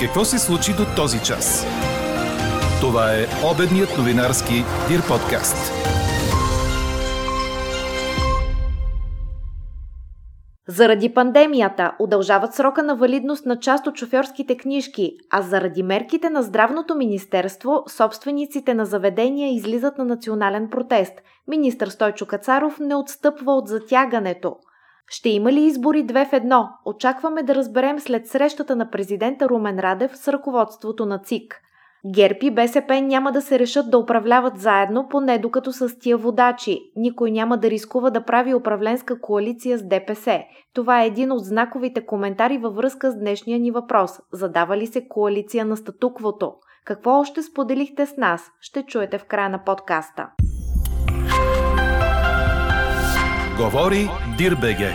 Какво се случи до този час? Това е обедният новинарски Дир подкаст. Заради пандемията удължават срока на валидност на част от шофьорските книжки, а заради мерките на Здравното министерство, собствениците на заведения излизат на национален протест. Министър Стойчо Кацаров не отстъпва от затягането – ще има ли избори две в едно? Очакваме да разберем след срещата на президента Румен Радев с ръководството на ЦИК. ГЕРБ и БСП няма да се решат да управляват заедно, поне докато с тия водачи. Никой няма да рискува да прави управленска коалиция с ДПС. Това е един от знаковите коментари във връзка с днешния ни въпрос. Задава ли се коалиция на статуквото? Какво още споделихте с нас? Ще чуете в края на подкаста. Говори Дирбеге.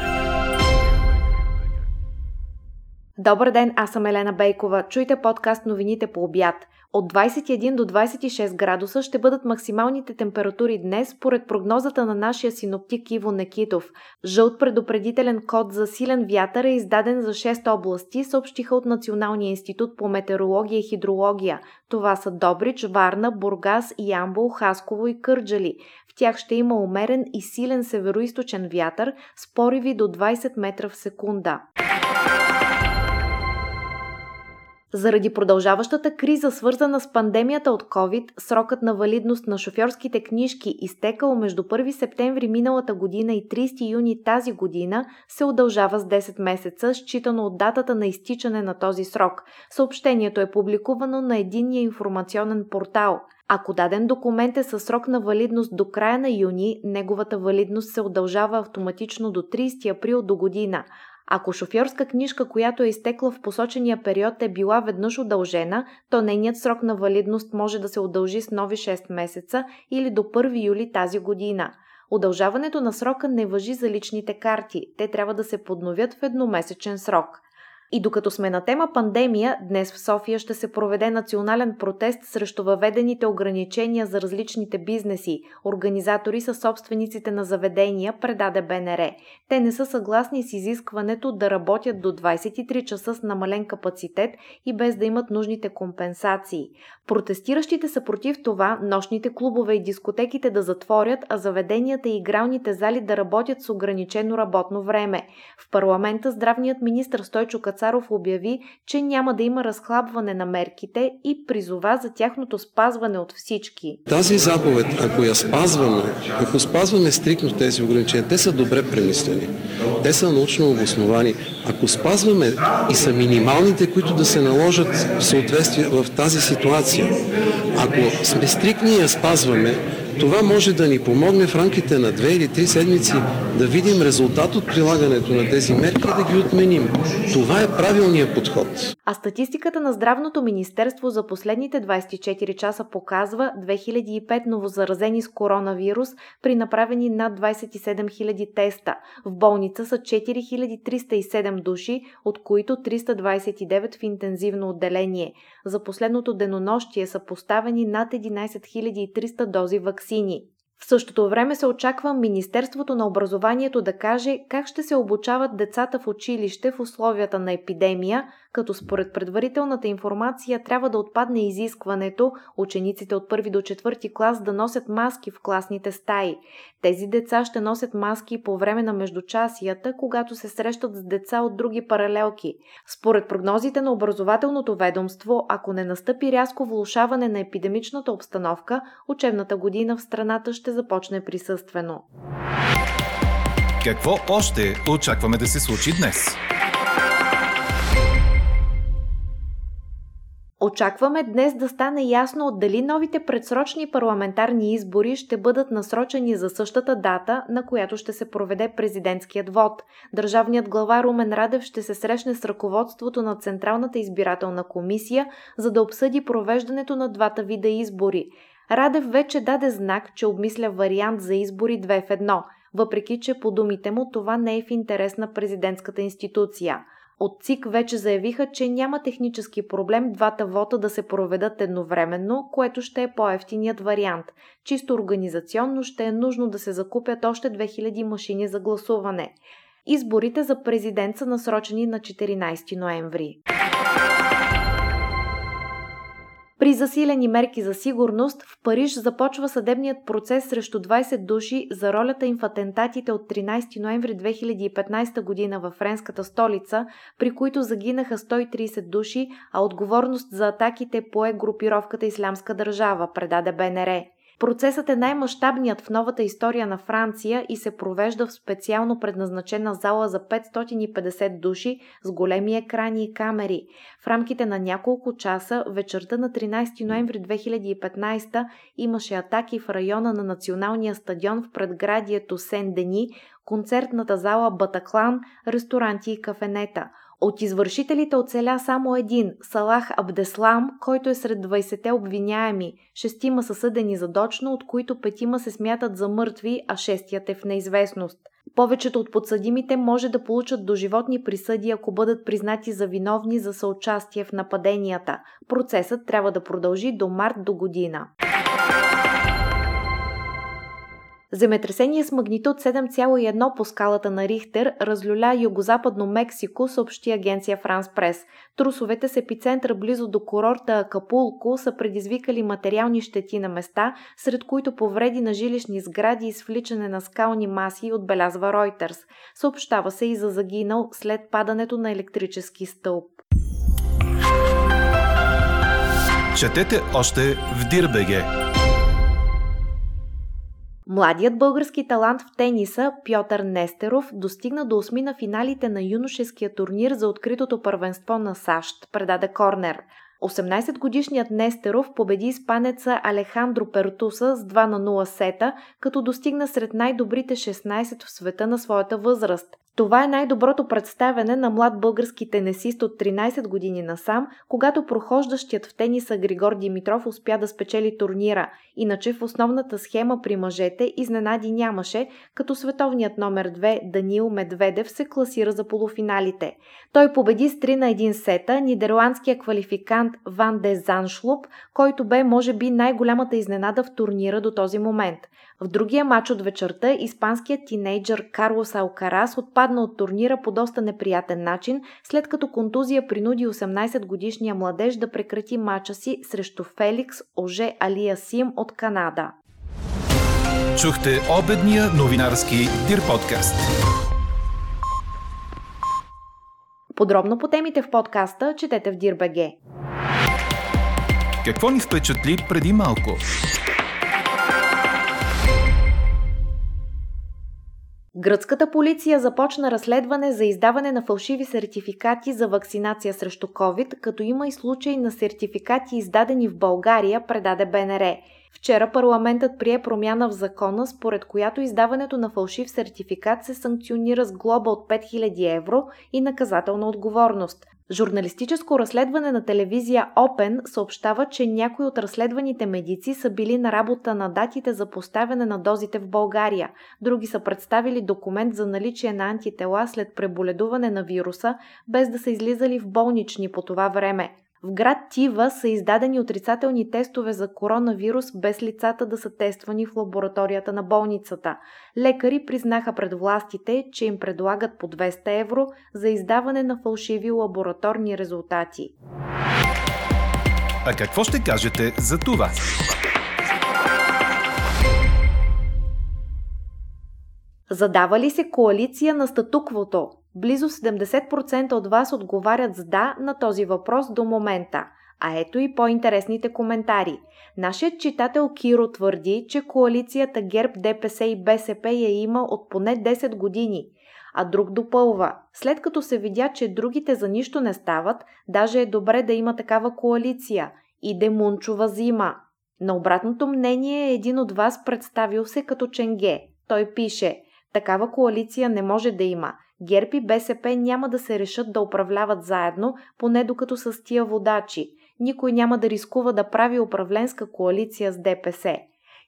Добър ден, аз съм Елена Бейкова. Чуйте подкаст новините по обяд. От 21 до 26 градуса ще бъдат максималните температури днес, според прогнозата на нашия синоптик Иво Некитов. Жълт предупредителен код за силен вятър е издаден за 6 области, съобщиха от Националния институт по метеорология и хидрология. Това са Добрич, Варна, Бургас, Ямбол, Хасково и Кърджали. Тях ще има умерен и силен североисточен вятър с пориви до 20 метра в секунда. Заради продължаващата криза, свързана с пандемията от COVID, срокът на валидност на шофьорските книжки, изтекал между 1 септември миналата година и 30 юни тази година, се удължава с 10 месеца, считано от датата на изтичане на този срок. Съобщението е публикувано на единния информационен портал. Ако даден документ е със срок на валидност до края на юни, неговата валидност се удължава автоматично до 30 април до година, ако шофьорска книжка, която е изтекла в посочения период е била веднъж удължена, то нейният срок на валидност може да се удължи с нови 6 месеца или до 1 юли тази година. Удължаването на срока не въжи за личните карти. Те трябва да се подновят в едномесечен срок. И докато сме на тема пандемия, днес в София ще се проведе национален протест срещу въведените ограничения за различните бизнеси. Организатори са собствениците на заведения, предаде БНР. Те не са съгласни с изискването да работят до 23 часа с намален капацитет и без да имат нужните компенсации. Протестиращите са против това нощните клубове и дискотеките да затворят, а заведенията и игралните зали да работят с ограничено работно време. В парламента здравният министр Стойчо Кацаров обяви, че няма да има разхлабване на мерките и призова за тяхното спазване от всички. Тази заповед, ако я спазваме, ако спазваме стрикно тези ограничения, те са добре премислени. Те са научно обосновани. Ако спазваме и са минималните, които да се наложат в съответствие в тази ситуация, ако сме стрикни и я спазваме, това може да ни помогне в рамките на две или три седмици да видим резултат от прилагането на тези мерки и да ги отменим. Това е правилният подход. А статистиката на Здравното министерство за последните 24 часа показва 2005 новозаразени с коронавирус при направени над 27 000 теста. В болница са 4307 души, от които 329 в интензивно отделение. За последното денонощие са поставени над 11 300 дози вакцини. В същото време се очаква Министерството на образованието да каже как ще се обучават децата в училище в условията на епидемия, като според предварителната информация трябва да отпадне изискването учениците от първи до четвърти клас да носят маски в класните стаи. Тези деца ще носят маски по време на междучасията, когато се срещат с деца от други паралелки. Според прогнозите на образователното ведомство, ако не настъпи рязко влушаване на епидемичната обстановка, учебната година в страната ще започне присъствено. Какво още очакваме да се случи днес? Очакваме днес да стане ясно дали новите предсрочни парламентарни избори ще бъдат насрочени за същата дата, на която ще се проведе президентският вод. Държавният глава Румен Радев ще се срещне с ръководството на Централната избирателна комисия, за да обсъди провеждането на двата вида избори. Радев вече даде знак, че обмисля вариант за избори 2 в 1, въпреки че по думите му това не е в интерес на президентската институция. От ЦИК вече заявиха, че няма технически проблем двата вота да се проведат едновременно, което ще е по-ефтиният вариант. Чисто организационно ще е нужно да се закупят още 2000 машини за гласуване. Изборите за президент са насрочени на 14 ноември. При засилени мерки за сигурност, в Париж започва съдебният процес срещу 20 души за ролята им в атентатите от 13 ноември 2015 година във френската столица, при които загинаха 130 души, а отговорност за атаките пое групировката Ислямска държава, предаде БНР. Процесът е най-мащабният в новата история на Франция и се провежда в специално предназначена зала за 550 души с големи екрани и камери. В рамките на няколко часа вечерта на 13 ноември 2015 имаше атаки в района на националния стадион в предградието Сен-Дени, концертната зала Батаклан, ресторанти и кафенета – от извършителите оцеля само един – Салах Абдеслам, който е сред 20-те обвиняеми. Шестима са съдени задочно, от които петима се смятат за мъртви, а шестият е в неизвестност. Повечето от подсъдимите може да получат доживотни присъди, ако бъдат признати за виновни за съучастие в нападенията. Процесът трябва да продължи до март до година. Земетресение с магнитуд 7,1 по скалата на Рихтер разлюля югозападно Мексико, съобщи агенция Франс Прес. Трусовете с епицентъра близо до курорта Акапулко са предизвикали материални щети на места, сред които повреди на жилищни сгради и свличане на скални маси, отбелязва Ройтерс. Съобщава се и за загинал след падането на електрически стълб. Четете още в Дирбеге! Младият български талант в тениса Пьотър Нестеров достигна до осми на финалите на юношеския турнир за откритото първенство на САЩ, предаде Корнер. 18-годишният Нестеров победи испанеца Алехандро Пертуса с 2 на 0 сета, като достигна сред най-добрите 16 в света на своята възраст. Това е най-доброто представяне на млад български тенесист от 13 години насам, когато прохождащият в тениса Григор Димитров успя да спечели турнира. Иначе в основната схема при мъжете изненади нямаше, като световният номер 2 Даниил Медведев се класира за полуфиналите. Той победи с 3 на 1 сета нидерландския квалификант Ван де Заншлуп, който бе може би най-голямата изненада в турнира до този момент. В другия матч от вечерта испанският тинейджър Карлос Алкарас отпадна от турнира по доста неприятен начин, след като контузия принуди 18-годишния младеж да прекрати матча си срещу Феликс Оже Алия Сим от Канада. Чухте обедния новинарски Дир подкаст. Подробно по темите в подкаста четете в Дирбеге. Какво ни впечатли преди малко? Гръцката полиция започна разследване за издаване на фалшиви сертификати за вакцинация срещу COVID, като има и случаи на сертификати издадени в България, предаде БНР. Вчера парламентът прие промяна в закона, според която издаването на фалшив сертификат се санкционира с глоба от 5000 евро и наказателна отговорност. Журналистическо разследване на телевизия Open съобщава, че някои от разследваните медици са били на работа на датите за поставяне на дозите в България. Други са представили документ за наличие на антитела след преболедуване на вируса, без да са излизали в болнични по това време. В град Тива са издадени отрицателни тестове за коронавирус без лицата да са тествани в лабораторията на болницата. Лекари признаха пред властите, че им предлагат по 200 евро за издаване на фалшиви лабораторни резултати. А какво ще кажете за това? Задава ли се коалиция на статуквото? Близо 70% от вас отговарят с да на този въпрос до момента. А ето и по-интересните коментари. Нашият читател Киро твърди, че коалицията ГЕРБ, ДПС и БСП я има от поне 10 години. А друг допълва. След като се видя, че другите за нищо не стават, даже е добре да има такава коалиция. И Демунчова зима. На обратното мнение един от вас представил се като Ченге. Той пише – Такава коалиция не може да има. ГЕРБ и БСП няма да се решат да управляват заедно, поне докато са с тия водачи. Никой няма да рискува да прави управленска коалиция с ДПС.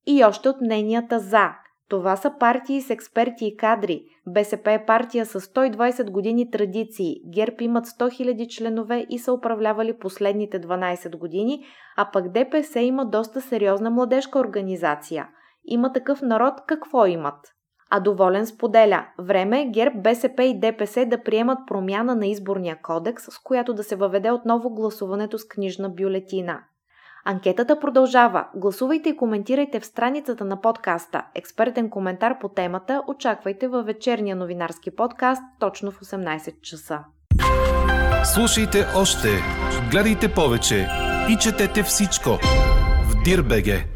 И още от мненията за. Това са партии с експерти и кадри. БСП е партия с 120 години традиции. ГЕРБ имат 100 000 членове и са управлявали последните 12 години, а пък ДПС има доста сериозна младежка организация. Има такъв народ, какво имат? А доволен споделя. Време е ГЕРБ, БСП и ДПС да приемат промяна на изборния кодекс, с която да се въведе отново гласуването с книжна бюлетина. Анкетата продължава. Гласувайте и коментирайте в страницата на подкаста. Експертен коментар по темата очаквайте във вечерния новинарски подкаст точно в 18 часа. Слушайте още, гледайте повече и четете всичко в Дирбеге.